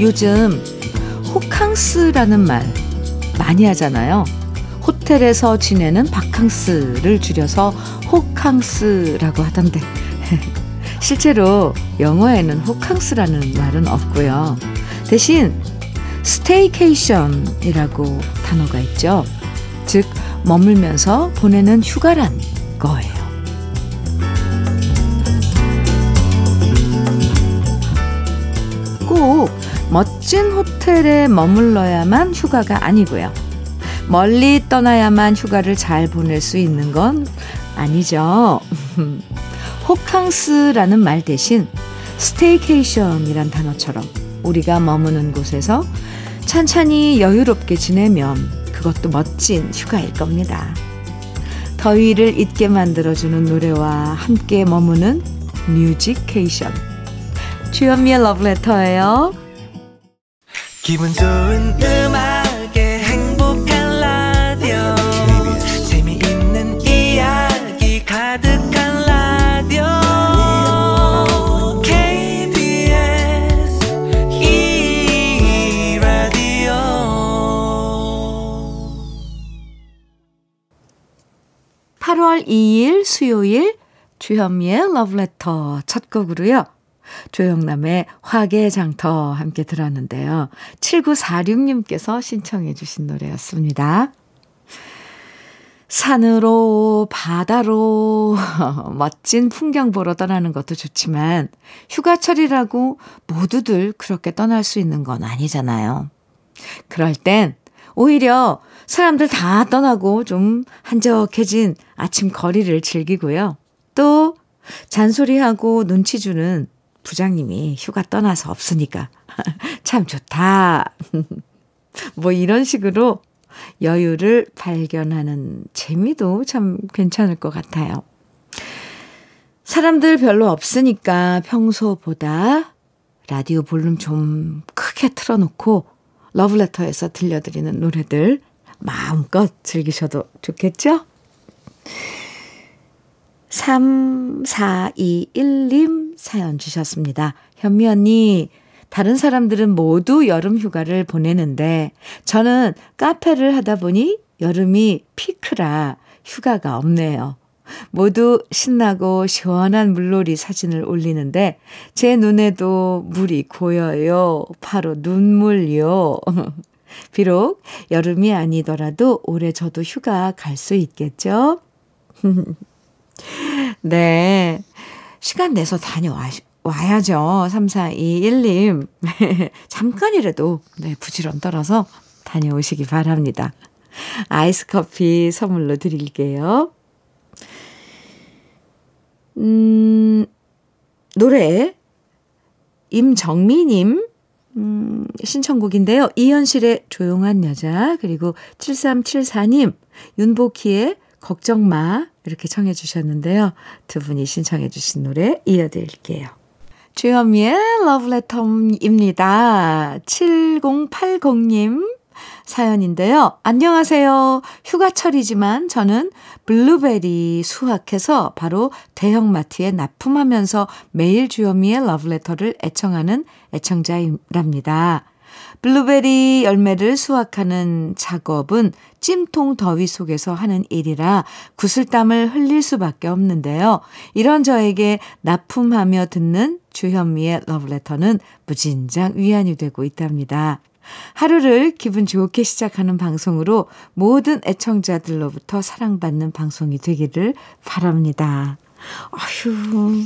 요즘 호캉스라는 말 많이 하잖아요. 호텔에서 지내는 바캉스를 줄여서 호캉스라고 하던데. 실제로 영어에는 호캉스라는 말은 없고요. 대신 staycation이라고 단어가 있죠. 즉, 머물면서 보내는 휴가란 거예요. 멋진 호텔에 머물러야만 휴가가 아니고요. 멀리 떠나야만 휴가를 잘 보낼 수 있는 건 아니죠. 호캉스라는 말 대신 스테이케이션이란 단어처럼 우리가 머무는 곳에서 찬찬히 여유롭게 지내면 그것도 멋진 휴가일 겁니다. 더위를 잊게 만들어주는 노래와 함께 머무는 뮤직케이션. 주현미의 러브레터예요. 기분 좋은 음악에 행복한 라디오. 재미있는 이야기 가득한 라디오. KBS 이 라디오. 8월 2일 수요일 주현미의 러브레터 첫 곡으로요. 조영남의 화개장터 함께 들었는데요. 7946님께서 신청해 주신 노래였습니다. 산으로, 바다로, 멋진 풍경 보러 떠나는 것도 좋지만, 휴가철이라고 모두들 그렇게 떠날 수 있는 건 아니잖아요. 그럴 땐 오히려 사람들 다 떠나고 좀 한적해진 아침 거리를 즐기고요. 또 잔소리하고 눈치 주는 부장님이 휴가 떠나서 없으니까 참 좋다. 뭐 이런 식으로 여유를 발견하는 재미도 참 괜찮을 것 같아요. 사람들 별로 없으니까 평소보다 라디오 볼륨 좀 크게 틀어놓고 러브레터에서 들려드리는 노래들 마음껏 즐기셔도 좋겠죠? 3421님 사연 주셨습니다. 현미 언니, 다른 사람들은 모두 여름 휴가를 보내는데 저는 카페를 하다 보니 여름이 피크라 휴가가 없네요. 모두 신나고 시원한 물놀이 사진을 올리는데 제 눈에도 물이 고여요. 바로 눈물요. 비록 여름이 아니더라도 올해 저도 휴가 갈 수 있겠죠? 네. 시간 내서 다녀와야죠. 3421님. 잠깐이라도, 네, 부지런 떨어서 다녀오시기 바랍니다. 아이스 커피 선물로 드릴게요. 음, 노래, 임정미님, 음, 신청곡인데요. 이현실의 조용한 여자, 그리고 7374님, 윤복희의 걱정 마, 이렇게 청해 주셨는데요. 두 분이 신청해 주신 노래 이어드릴게요. 주현미의 러브레터입니다. 7080님 사연인데요. 안녕하세요. 휴가철이지만 저는 블루베리 수확해서 바로 대형마트에 납품하면서 매일 주현미의 러브레터를 애청하는 애청자랍니다. 블루베리 열매를 수확하는 작업은 찜통 더위 속에서 하는 일이라 구슬땀을 흘릴 수밖에 없는데요. 이런 저에게 납품하며 듣는 주현미의 러브레터는 무진장 위안이 되고 있답니다. 하루를 기분 좋게 시작하는 방송으로 모든 애청자들로부터 사랑받는 방송이 되기를 바랍니다. 아휴,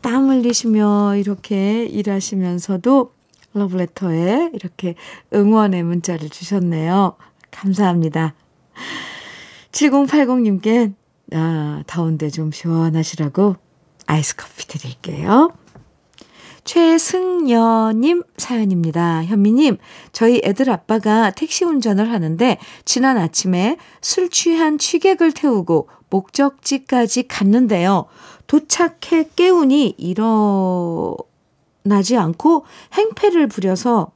땀 흘리시며 이렇게 일하시면서도 러브레터에 이렇게 응원의 문자를 주셨네요. 감사합니다. 7080님께 아, 더운데 좀 시원하시라고 아이스 커피 드릴게요. 최승여님 사연입니다. 현미님, 저희 애들 아빠가 택시 운전을 하는데 지난 아침에 술 취한 취객을 태우고 목적지까지 갔는데요. 도착해 깨우니 일어 나지 않고 행패를 부려서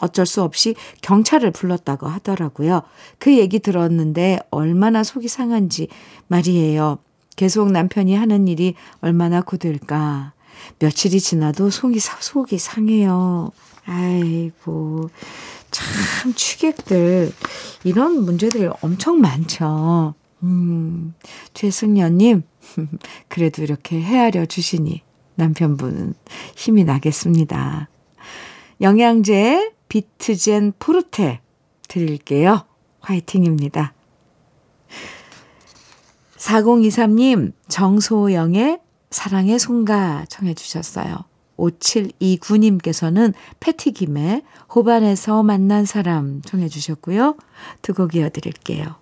어쩔 수 없이 경찰을 불렀다고 하더라고요. 그 얘기 들었는데 얼마나 속이 상한지 말이에요. 계속 남편이 하는 일이 얼마나 고될까. 며칠이 지나도 속이, 속이 상해요. 아이고, 참, 취객들, 이런 문제들 엄청 많죠. 음, 최승녀님, 그래도 이렇게 헤아려 주시니 남편분은 힘이 나겠습니다. 영양제 비트젠 포르테 드릴게요. 화이팅입니다. 4023님, 정소영의 사랑의 송가 청해 주셨어요. 5729님께서는 패티김의 호반에서 만난 사람 청해 주셨고요. 두 곡 이어드릴게요.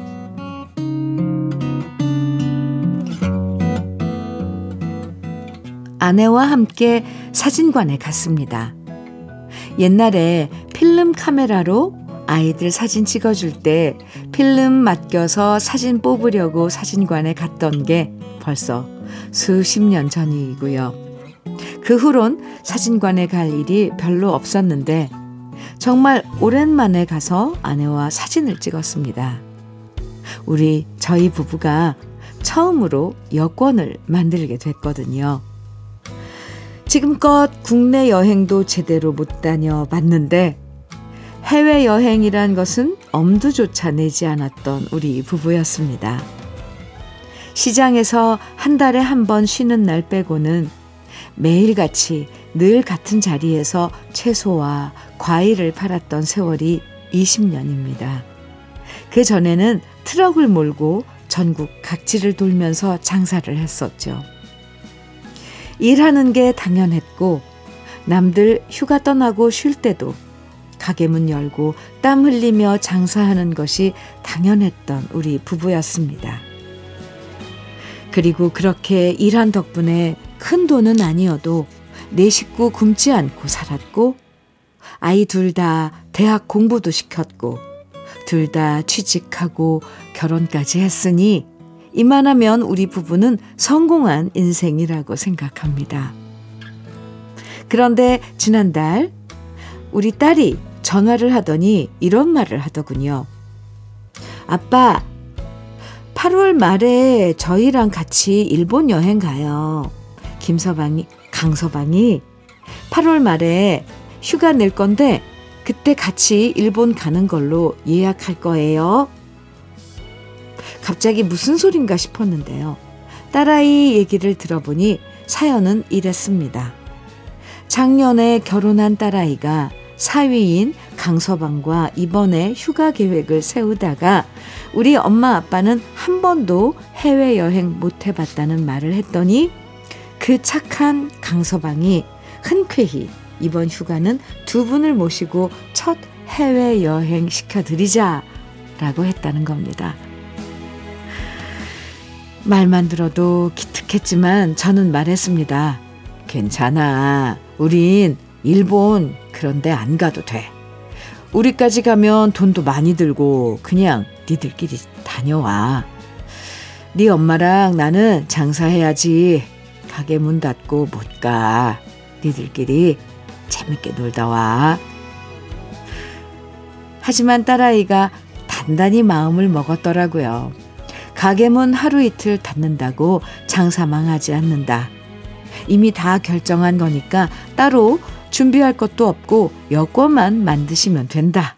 아내와 함께 사진관에 갔습니다. 옛날에 필름 카메라로 아이들 사진 찍어줄 때 필름 맡겨서 사진 뽑으려고 사진관에 갔던 게 벌써 수십 년 전이고요. 그 후론 사진관에 갈 일이 별로 없었는데 정말 오랜만에 가서 아내와 사진을 찍었습니다. 우리 저희 부부가 처음으로 여권을 만들게 됐거든요. 지금껏 국내 여행도 제대로 못 다녀봤는데 해외 여행이란 것은 엄두조차 내지 않았던 우리 부부였습니다. 시장에서 한 달에 한 번 쉬는 날 빼고는 매일같이 늘 같은 자리에서 채소와 과일을 팔았던 세월이 20년입니다. 그 전에는 트럭을 몰고 전국 각지를 돌면서 장사를 했었죠. 일하는 게 당연했고 남들 휴가 떠나고 쉴 때도 가게 문 열고 땀 흘리며 장사하는 것이 당연했던 우리 부부였습니다. 그리고 그렇게 일한 덕분에 큰 돈은 아니어도 내 식구 굶지 않고 살았고 아이 둘 다 대학 공부도 시켰고 둘 다 취직하고 결혼까지 했으니 이만하면 우리 부부는 성공한 인생이라고 생각합니다. 그런데 지난달 우리 딸이 전화를 하더니 이런 말을 하더군요. 아빠, 8월 말에 저희랑 같이 일본 여행 가요. 김서방이, 강서방이 8월 말에 휴가 낼 건데 그때 같이 일본 가는 걸로 예약할 거예요. 갑자기 무슨 소린가 싶었는데요. 딸아이 얘기를 들어보니 사연은 이랬습니다. 작년에 결혼한 딸아이가 사위인 강서방과 이번에 휴가 계획을 세우다가 우리 엄마 아빠는 한 번도 해외여행 못 해봤다는 말을 했더니 그 착한 강서방이 흔쾌히 이번 휴가는 두 분을 모시고 첫 해외여행 시켜드리자 라고 했다는 겁니다. 말만 들어도 기특했지만 저는 말했습니다. 괜찮아. 우린 일본 그런데 안 가도 돼. 우리까지 가면 돈도 많이 들고 그냥 니들끼리 다녀와. 네 엄마랑 나는 장사해야지. 가게 문 닫고 못 가. 니들끼리 재밌게 놀다 와. 하지만 딸아이가 단단히 마음을 먹었더라고요. 가게 문 하루 이틀 닫는다고 장사 망하지 않는다. 이미 다 결정한 거니까 따로 준비할 것도 없고 여권만 만드시면 된다.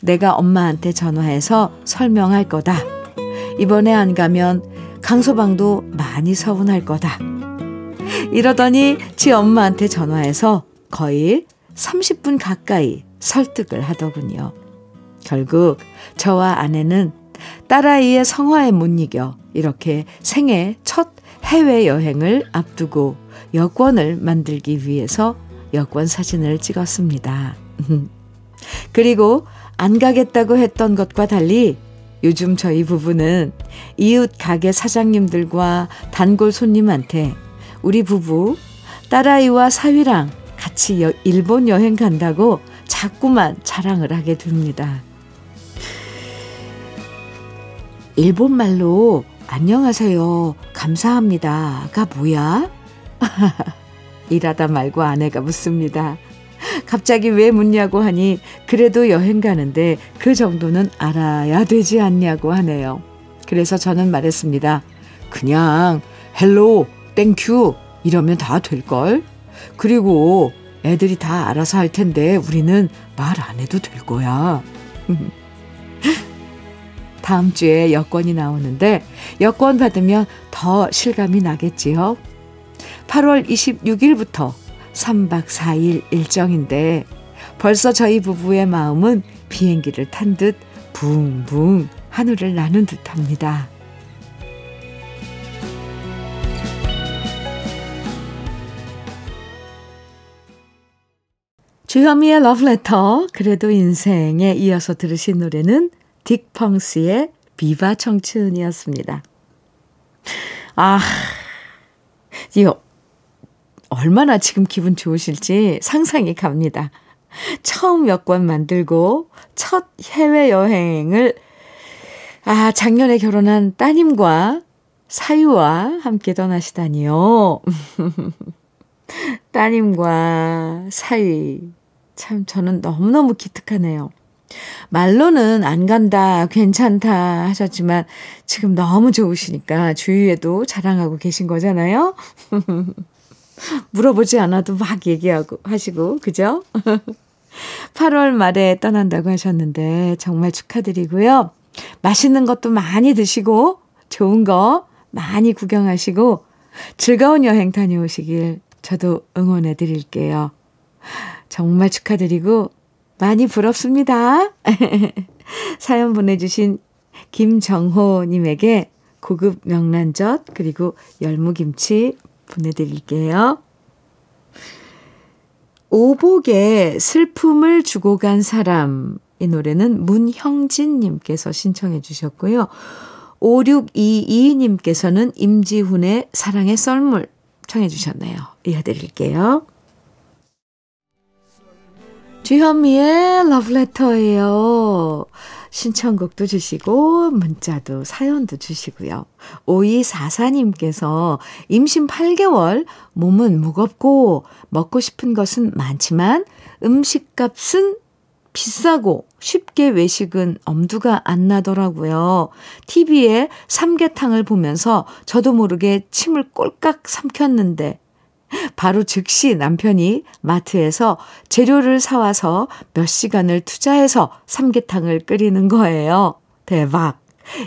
내가 엄마한테 전화해서 설명할 거다. 이번에 안 가면 강소방도 많이 서운할 거다. 이러더니 지 엄마한테 전화해서 거의 30분 가까이 설득을 하더군요. 결국 저와 아내는 딸아이의 성화에 못 이겨 이렇게 생애 첫 해외여행을 앞두고 여권을 만들기 위해서 여권 사진을 찍었습니다. 그리고 안 가겠다고 했던 것과 달리 요즘 저희 부부는 이웃 가게 사장님들과 단골 손님한테 우리 부부 딸아이와 사위랑 같이 여, 일본 여행 간다고 자꾸만 자랑을 하게 됩니다. 일본 말로 안녕하세요. 감사합니다가 뭐야? 일하다 말고 아내가 묻습니다. 갑자기 왜 묻냐고 하니 그래도 여행 가는데 그 정도는 알아야 되지 않냐고 하네요. 그래서 저는 말했습니다. 그냥 hello thank you 이러면 다 될걸. 그리고 애들이 다 알아서 할 텐데 우리는 말 안 해도 될 거야. 다음 주에 여권이 나오는데 여권 받으면 더 실감이 나겠지요. 8월 26일부터 3박 4일 일정인데 벌써 저희 부부의 마음은 비행기를 탄 듯 붕붕 하늘을 나는 듯 합니다. 주현미의 러브레터 그래도 인생에 이어서 들으신 노래는 딕펑스의 비바 청춘이었습니다. 아, 이거 얼마나 지금 기분 좋으실지 상상이 갑니다. 처음 여권 만들고 첫 해외여행을 아, 작년에 결혼한 따님과 사유와 함께 떠나시다니요. 따님과 사위. 참 저는 너무너무 기특하네요. 말로는 안 간다, 괜찮다 하셨지만 지금 너무 좋으시니까 주위에도 자랑하고 계신 거잖아요. 물어보지 않아도 막 얘기하고 하시고, 그죠? 8월 말에 떠난다고 하셨는데 정말 축하드리고요. 맛있는 것도 많이 드시고, 좋은 거 많이 구경하시고, 즐거운 여행 다녀오시길 저도 응원해 드릴게요. 정말 축하드리고, 많이 부럽습니다. 사연 보내주신 김정호님에게 고급 명란젓 그리고 열무김치 보내드릴게요. 오복에 슬픔을 주고 간 사람 이 노래는 문형진님께서 신청해 주셨고요. 5622님께서는 임지훈의 사랑의 썰물 청해 주셨네요. 이어드릴게요. 주현미의 러브레터예요. 신청곡도 주시고 문자도 사연도 주시고요. 5244님께서 임신 8개월 몸은 무겁고 먹고 싶은 것은 많지만 음식값은 비싸고 쉽게 외식은 엄두가 안 나더라고요. TV에 삼계탕을 보면서 저도 모르게 침을 꼴깍 삼켰는데 바로 즉시 남편이 마트에서 재료를 사와서 몇 시간을 투자해서 삼계탕을 끓이는 거예요. 대박.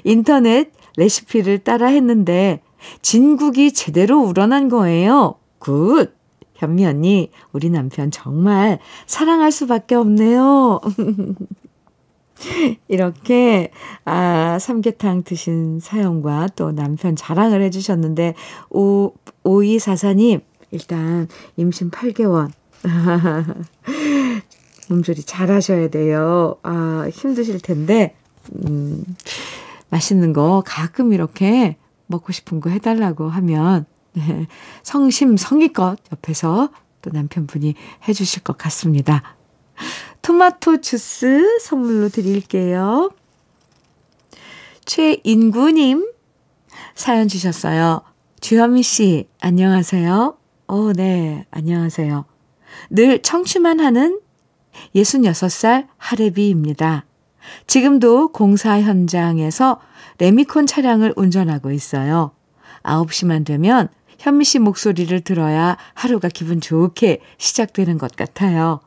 인터넷 레시피를 따라 했는데 진국이 제대로 우러난 거예요. good. 현미 언니, 우리 남편 정말 사랑할 수밖에 없네요. 이렇게, 아, 삼계탕 드신 사연과 또 남편 자랑을 해주셨는데, 오, 오이사사님, 일단 임신 8개월. 몸조리 잘 하셔야 돼요. 아, 힘드실 텐데, 음, 맛있는 거 가끔 이렇게 먹고 싶은 거 해달라고 하면, 네, 성심 성의껏 옆에서 또 남편분이 해주실 것 같습니다. 토마토 주스 선물로 드릴게요. 최인구님 사연 주셨어요. 주현미 씨, 안녕하세요. 어, 네, 안녕하세요. 늘 청취만 하는 66살 하레비입니다. 지금도 공사 현장에서 레미콘 차량을 운전하고 있어요. 9시만 되면 현미 씨 목소리를 들어야 하루가 기분 좋게 시작되는 것 같아요.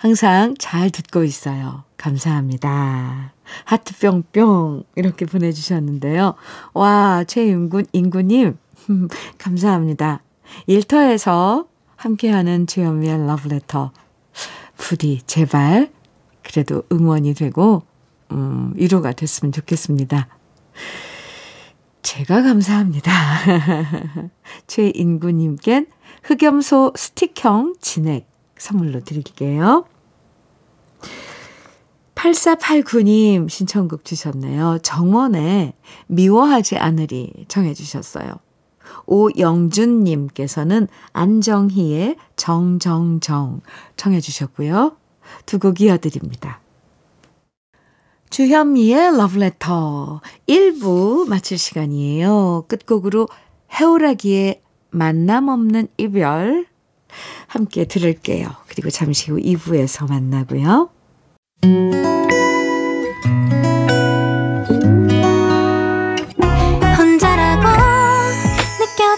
항상 잘 듣고 있어요. 감사합니다. 하트 뿅뿅 이렇게 보내주셨는데요. 와, 최인군, 인구님, 감사합니다. 일터에서 함께하는 주현미의 러브레터. 부디 제발 그래도 응원이 되고 음, 위로가 됐으면 좋겠습니다. 제가 감사합니다. 최인구님껜 흑염소 스틱형 진액 선물로 드릴게요. 8489님 신청곡 주셨네요. 정원의 미워하지 않으리 정해 주셨어요. 오영준님께서는 안정희의 정정정 청해 주셨고요. 두 곡 이어드립니다. 주현미의 러브레터 1부 마칠 시간이에요. 끝곡으로 해오라기의 만남 없는 이별 함께 들을게요. 그리고 잠시 후 2부에서 만나고요.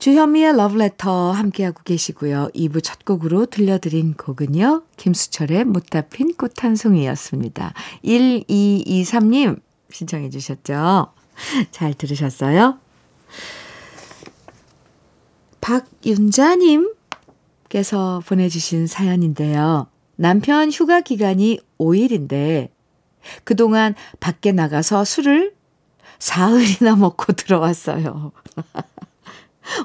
주현미의 Letter 함께하고 계시고요. 2부 첫 곡으로 들려드린 곡은요. 김수철의 못다 핀 꽃 한 송이였습니다. 1223님 신청해 주셨죠. 잘 들으셨어요? 박윤자님 께서 보내주신 사연인데요. 남편 휴가 기간이 5일인데 그동안 밖에 나가서 술을 사흘이나 먹고 들어왔어요.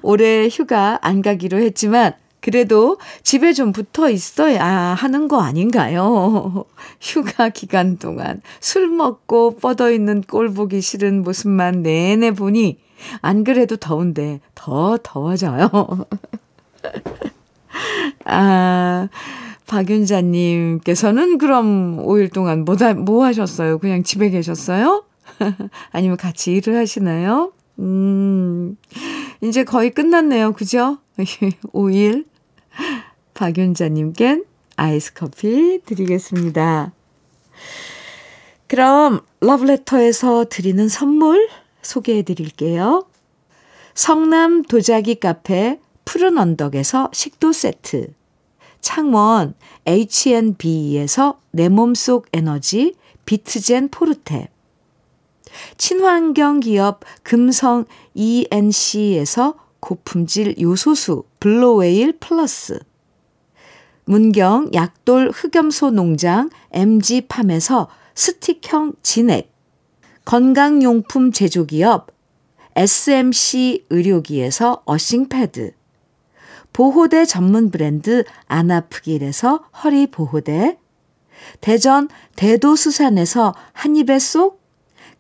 올해 휴가 안 가기로 했지만 그래도 집에 좀 붙어 있어야 하는 거 아닌가요? 휴가 기간 동안 술 먹고 뻗어 있는 꼴 보기 싫은 모습만 내내 보니 안 그래도 더운데 더 더워져요. 아, 박윤자님께서는 그럼 5일 동안 뭐, 다, 뭐 하셨어요? 그냥 집에 계셨어요? 아니면 같이 일을 하시나요? 음, 이제 거의 끝났네요. 그죠? 5일. 박윤자님껜 아이스 커피 드리겠습니다. 그럼 러브레터에서 드리는 선물 소개해 드릴게요. 성남 도자기 카페 푸른 언덕에서 식도 세트, 창원 H&B에서 내 몸속 에너지 비트젠 포르테, 친환경 기업 금성 ENC에서 고품질 요소수 블로웨일 플러스, 문경 약돌 흑염소 농장 MG팜에서 스틱형 진액, 건강용품 제조기업 SMC 의료기에서 어싱패드, 보호대 전문 브랜드 안아프길에서 허리 보호대, 대전 대도수산에서 한입에 쏙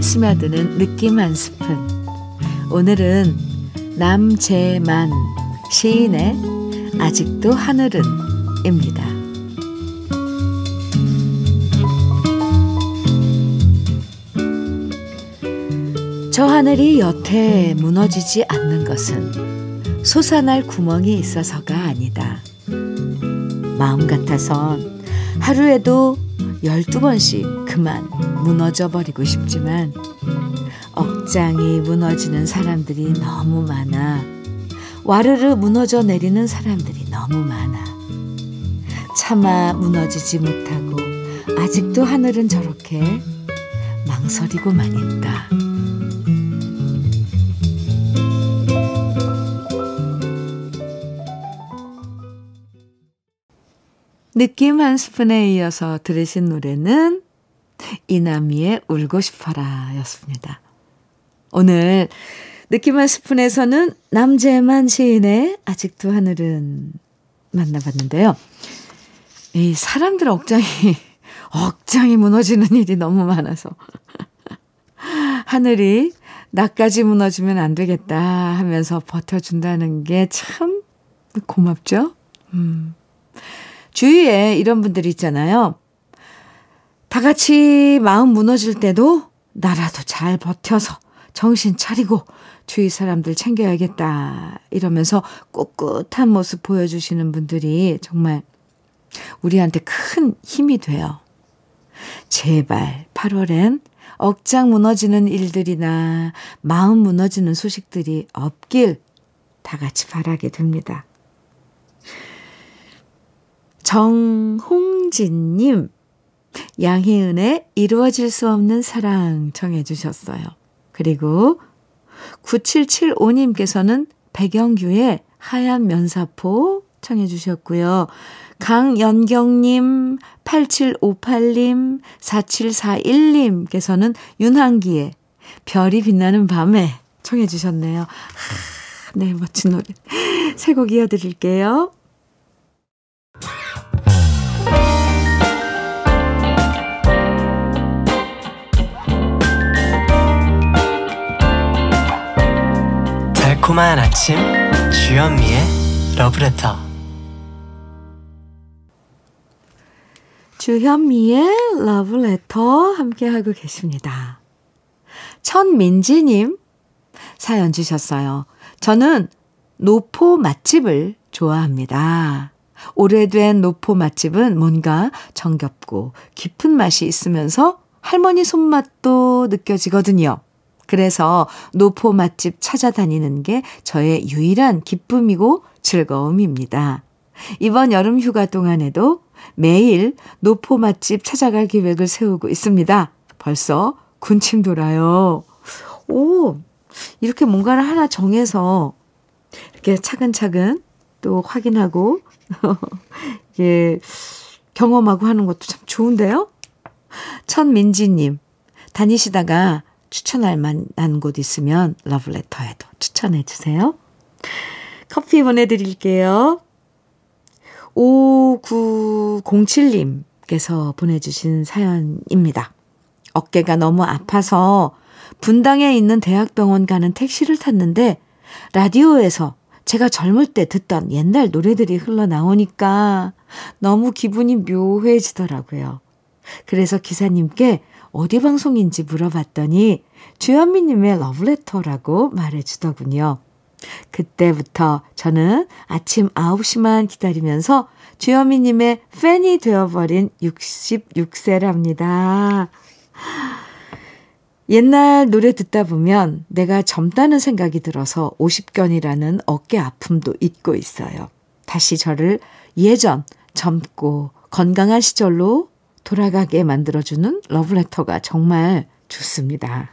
마음에 스며드는 느낌 한 스푼. 오늘은 남재만 시인의 아직도 하늘은 입니다. 저 하늘이 여태 무너지지 않는 것은 솟아날 구멍이 있어서가 아니다. 마음 같아선 하루에도 12번씩 그만 무너져 버리고 싶지만 억장이 무너지는 사람들이 너무 많아. 와르르 무너져 내리는 사람들이 너무 많아. 차마 무너지지 못하고 아직도 하늘은 저렇게 망설이고만 있다. 느낌 한 스푼에 이어서 들으신 노래는 이남이의 울고 싶어라 였습니다. 오늘 느낌 한 스푼에서는 남재만 시인의 아직도 하늘은 만나봤는데요. 이 사람들 억장이, 억장이 무너지는 일이 너무 많아서. 하늘이 나까지 무너지면 안 되겠다 하면서 버텨준다는 게 참 고맙죠? 음. 주위에 이런 분들이 있잖아요. 다 같이 마음 무너질 때도 나라도 잘 버텨서 정신 차리고 주위 사람들 챙겨야겠다. 이러면서 꿋꿋한 모습 보여주시는 분들이 정말 우리한테 큰 힘이 돼요. 제발 8월엔 억장 무너지는 일들이나 마음 무너지는 소식들이 없길 다 같이 바라게 됩니다. 정홍진님, 양희은의 이루어질 수 없는 사랑 청해 주셨어요. 그리고 9775님께서는 백영규의 하얀 면사포 청해 주셨고요. 강연경님, 8758님, 4741님께서는 윤한기의 별이 빛나는 밤에 청해 주셨네요. 하, 네, 멋진 노래. 새곡 이어드릴게요. 달콤한 아침 주현미의 러브레터 주현미의 러브레터 함께하고 계십니다. 천민지님 사연 주셨어요. 저는 노포 맛집을 좋아합니다. 오래된 노포 맛집은 뭔가 정겹고 깊은 맛이 있으면서 할머니 손맛도 느껴지거든요. 그래서 노포 맛집 찾아다니는 게 저의 유일한 기쁨이고 즐거움입니다. 이번 여름 휴가 동안에도 매일 노포 맛집 찾아갈 계획을 세우고 있습니다. 벌써 군침 돌아요. 오, 이렇게 뭔가를 하나 정해서 이렇게 차근차근 또 확인하고, 예, 경험하고 하는 것도 참 좋은데요? 천민지님, 다니시다가 추천할 만한 곳 있으면 러브레터에도 추천해 주세요. 커피 보내드릴게요. 5907님께서 보내주신 사연입니다. 어깨가 너무 아파서 분당에 있는 대학병원 가는 택시를 탔는데 라디오에서 제가 젊을 때 듣던 옛날 노래들이 흘러나오니까 너무 기분이 묘해지더라고요. 그래서 기사님께 어디 방송인지 물어봤더니 주현미님의 러브레터라고 말해주더군요. 그때부터 저는 아침 9시만 기다리면서 주현미님의 팬이 되어버린 66세랍니다. 옛날 노래 듣다 보면 내가 젊다는 생각이 들어서 50견이라는 어깨 아픔도 잊고 있어요. 다시 저를 예전 젊고 건강한 시절로 돌아가게 만들어주는 러브레터가 정말 좋습니다.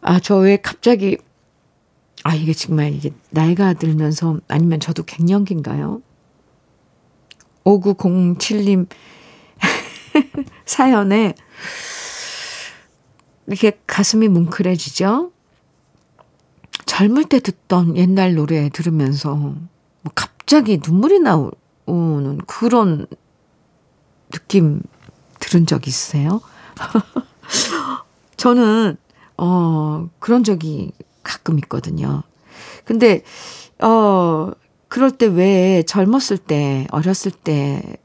아, 저 왜 갑자기, 아, 이게 정말 이게 나이가 들면서 아니면 저도 갱년기인가요? 5907님 사연에 이렇게 가슴이 뭉클해지죠? 젊을 때 듣던 옛날 노래 들으면서 뭐 갑자기 눈물이 나 오는 그런 느낌 들은 적 있으세요? 저는, 어, 그런 적이 가끔 있거든요. 근데, 어, 그럴 때 왜 젊었을 때, 어렸을 때,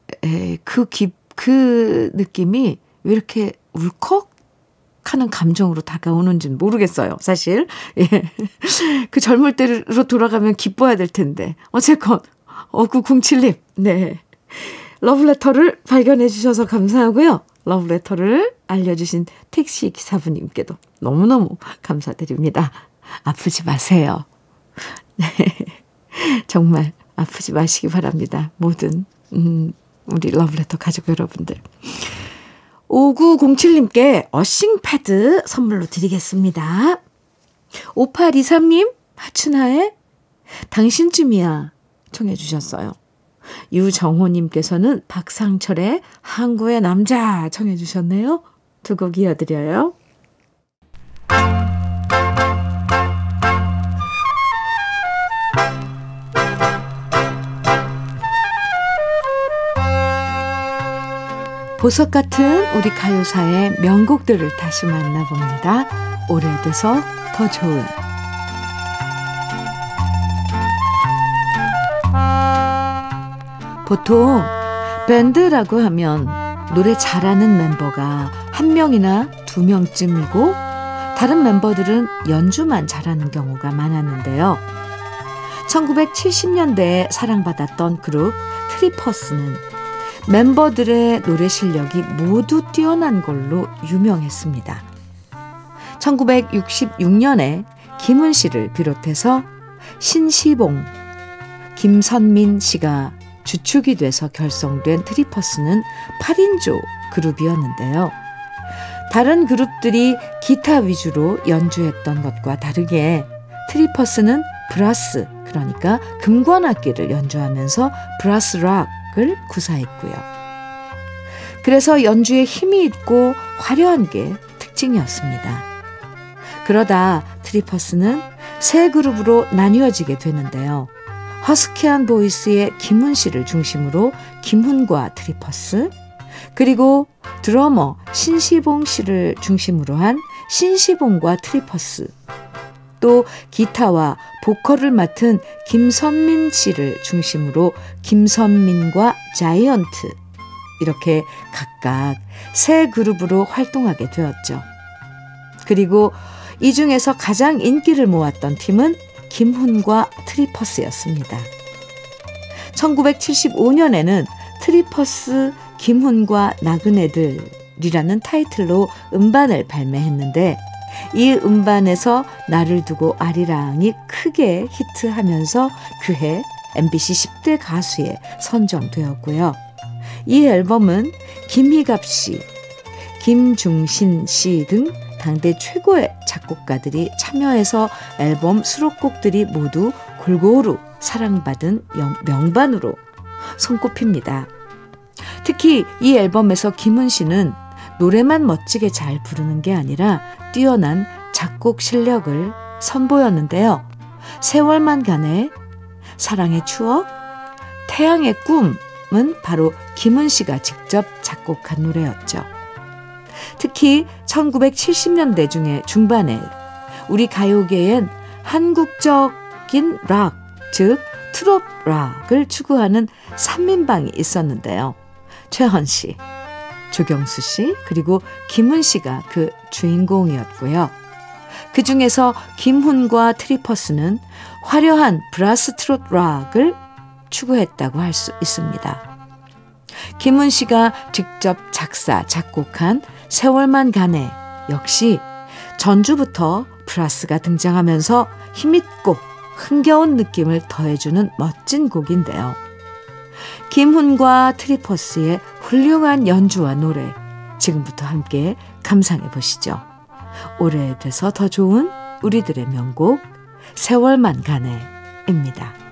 그 기, 그 느낌이 왜 이렇게 울컥 하는 감정으로 다가오는지는 모르겠어요, 사실. 예. 그 젊을 때로 돌아가면 기뻐야 될 텐데. 어쨌건, 어구07님, 네. 러브레터를 발견해 주셔서 감사하고요. 러브레터를 알려주신 택시 기사분님께도 너무너무 감사드립니다. 아프지 마세요. 네. 정말 아프지 마시기 바랍니다. 모든, 음, 우리 러브레터 가족 여러분들. 5907님께 어싱 패드 선물로 드리겠습니다. 5823님, 하춘하의 당신쯤이야 청해 주셨어요. 유정호님께서는 박상철의 항구의 남자 청해 주셨네요. 두 곡 이어드려요. 보석 같은 우리 가요사의 명곡들을 다시 만나봅니다. 오래돼서 더 좋은 보통 밴드라고 하면 노래 잘하는 멤버가 한 명이나 두 명쯤이고 다른 멤버들은 연주만 잘하는 경우가 많았는데요. 1970년대에 사랑받았던 그룹 트리퍼스는 멤버들의 노래 실력이 모두 뛰어난 걸로 유명했습니다. 1966년에 김훈 씨를 비롯해서 신시봉, 김선민 씨가 주축이 돼서 결성된 트리퍼스는 8인조 그룹이었는데요. 다른 그룹들이 기타 위주로 연주했던 것과 다르게 트리퍼스는 브라스, 그러니까 금관악기를 연주하면서 브라스 락을 구사했고요. 그래서 연주에 힘이 있고 화려한 게 특징이었습니다. 그러다 트리퍼스는 세 그룹으로 나뉘어지게 되는데요. 허스키한 보이스의 김훈 씨를 중심으로 김훈과 트리퍼스, 그리고 드러머 신시봉 씨를 중심으로 한 신시봉과 트리퍼스, 또 기타와 보컬을 맡은 김선민 씨를 중심으로 김선민과 자이언트, 이렇게 각각 세 그룹으로 활동하게 되었죠. 그리고 이 중에서 가장 인기를 모았던 팀은 김훈과 트리퍼스였습니다. 1975년에는 트리퍼스 김훈과 나그네들이라는 타이틀로 음반을 발매했는데 이 음반에서 나를 두고 아리랑이 크게 히트하면서 그해 MBC 10대 가수에 선정되었고요. 이 앨범은 김희갑 씨, 김중신 씨 등 당대 최고의 작곡가들이 참여해서 앨범 수록곡들이 모두 골고루 사랑받은 명반으로 손꼽힙니다. 특히 이 앨범에서 김은 씨는 노래만 멋지게 잘 부르는 게 아니라 뛰어난 작곡 실력을 선보였는데요. 세월만 가네, 사랑의 추억, 태양의 꿈은 바로 김은 씨가 직접 작곡한 노래였죠. 특히 1970년대 중에 중반에 우리 가요계엔 한국적인 락, 즉 트롯 락을 추구하는 3인방이 있었는데요. 최헌 씨, 조경수 씨, 그리고 김훈 씨가 그 주인공이었고요. 그 중에서 김훈과 트리퍼스는 화려한 브라스 트롯 락을 추구했다고 할 수 있습니다. 김훈 씨가 직접 작사, 작곡한 세월만 가네 역시 전주부터 브라스가 등장하면서 힘있고 흥겨운 느낌을 더해주는 멋진 곡인데요. 김훈과 트리퍼스의 훌륭한 연주와 노래 지금부터 함께 감상해 보시죠. 오래돼서 더 좋은 우리들의 명곡 세월만 가네입니다.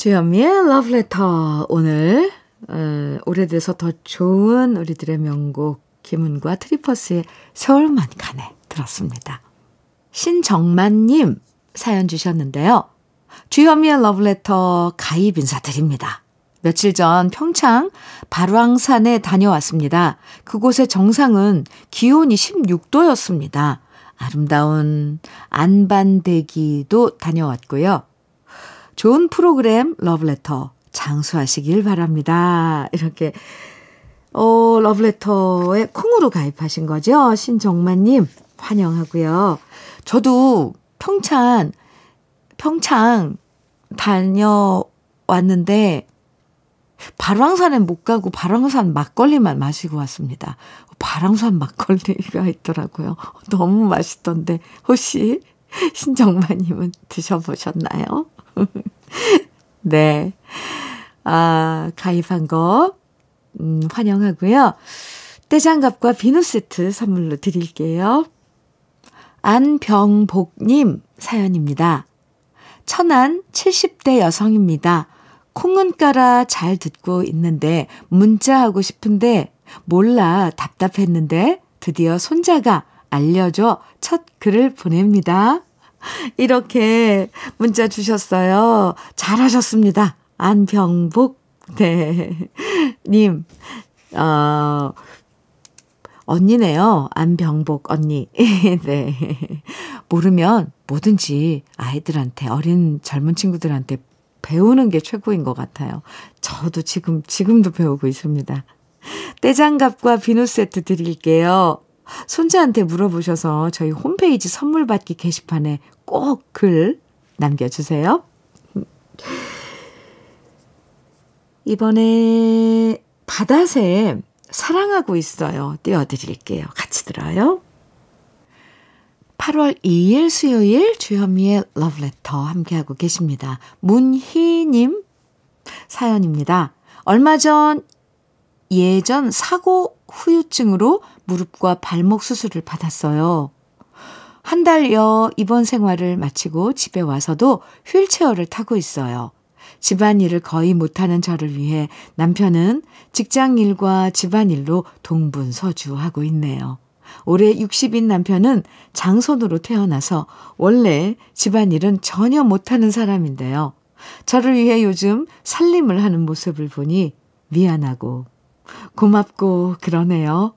주현미의 러브레터 오늘 어, 오래돼서 더 좋은 우리들의 명곡 김훈과 트리퍼스의 세월만 가네 들었습니다. 신정만님 사연 주셨는데요. 주현미의 러브레터 가입 인사드립니다. 며칠 전 평창 발왕산에 다녀왔습니다. 그곳의 정상은 기온이 16도였습니다. 아름다운 안반대기도 다녀왔고요. 좋은 프로그램 러브레터 장수하시길 바랍니다. 이렇게 어, 러브레터에 콩으로 가입하신 거죠? 신정만님 환영하고요. 저도 평창 평창 다녀왔는데 발왕산엔 못 가고 발왕산 막걸리만 마시고 왔습니다. 발왕산 막걸리가 있더라고요. 너무 맛있던데 혹시 신정마님은 드셔보셨나요? 네. 아, 가입한 거, 음, 환영하고요. 떼장갑과 비누 세트 선물로 드릴게요. 안병복님 사연입니다. 천안 70대 여성입니다. 콩은 깔아 잘 듣고 있는데 문자하고 싶은데 몰라 답답했는데 드디어 손자가 알려줘 첫 글을 보냅니다. 이렇게 문자 주셨어요. 잘하셨습니다. 안병복, 네. 님, 어, 언니네요. 안병복 언니. 네. 모르면 뭐든지 아이들한테, 어린 젊은 친구들한테 배우는 게 최고인 것 같아요. 저도 지금, 지금도 배우고 있습니다. 떼장갑과 비누 세트 드릴게요. 손자한테 물어보셔서 저희 홈페이지 선물 받기 게시판에 꼭 글 남겨주세요. 이번에 바다새 사랑하고 있어요. 띄워드릴게요. 같이 들어요. 8월 2일 수요일 주현미의 러브레터 함께하고 계십니다. 문희님 사연입니다. 얼마 전 예전 사고 후유증으로 무릎과 발목 수술을 받았어요. 한 달여 입원 생활을 마치고 집에 와서도 휠체어를 타고 있어요. 집안일을 거의 못하는 저를 위해 남편은 직장일과 집안일로 동분서주하고 있네요. 올해 60인 남편은 장손으로 태어나서 원래 집안일은 전혀 못하는 사람인데요. 저를 위해 요즘 살림을 하는 모습을 보니 미안하고 고맙고 그러네요.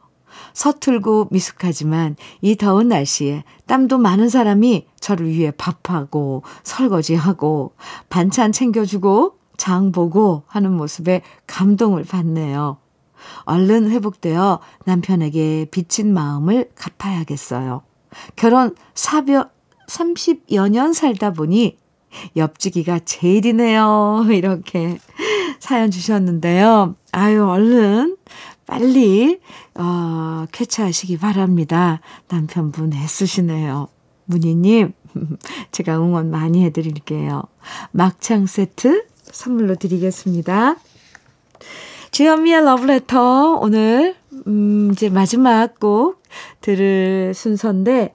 서툴고 미숙하지만 이 더운 날씨에 땀도 많은 사람이 저를 위해 밥하고 설거지하고 반찬 챙겨주고 장 보고 하는 모습에 감동을 받네요. 얼른 회복되어 남편에게 빚진 마음을 갚아야겠어요. 결혼 4여, 30여 년 살다 보니 옆지기가 제일이네요. 이렇게 사연 주셨는데요. 아유, 얼른 빨리, 어, 쾌차하시기 바랍니다. 남편분 애쓰시네요. 문희님, 제가 응원 많이 해드릴게요. 막창 세트 선물로 드리겠습니다. 주현미의 러브레터 오늘 음 이제 마지막 곡 들을 순서인데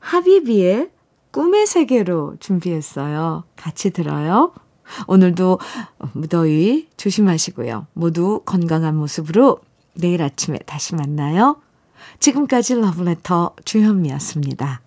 하비비의 꿈의 세계로 준비했어요. 같이 들어요. 오늘도 무더위 조심하시고요. 모두 건강한 모습으로 내일 아침에 다시 만나요. 지금까지 러브레터 주현미였습니다.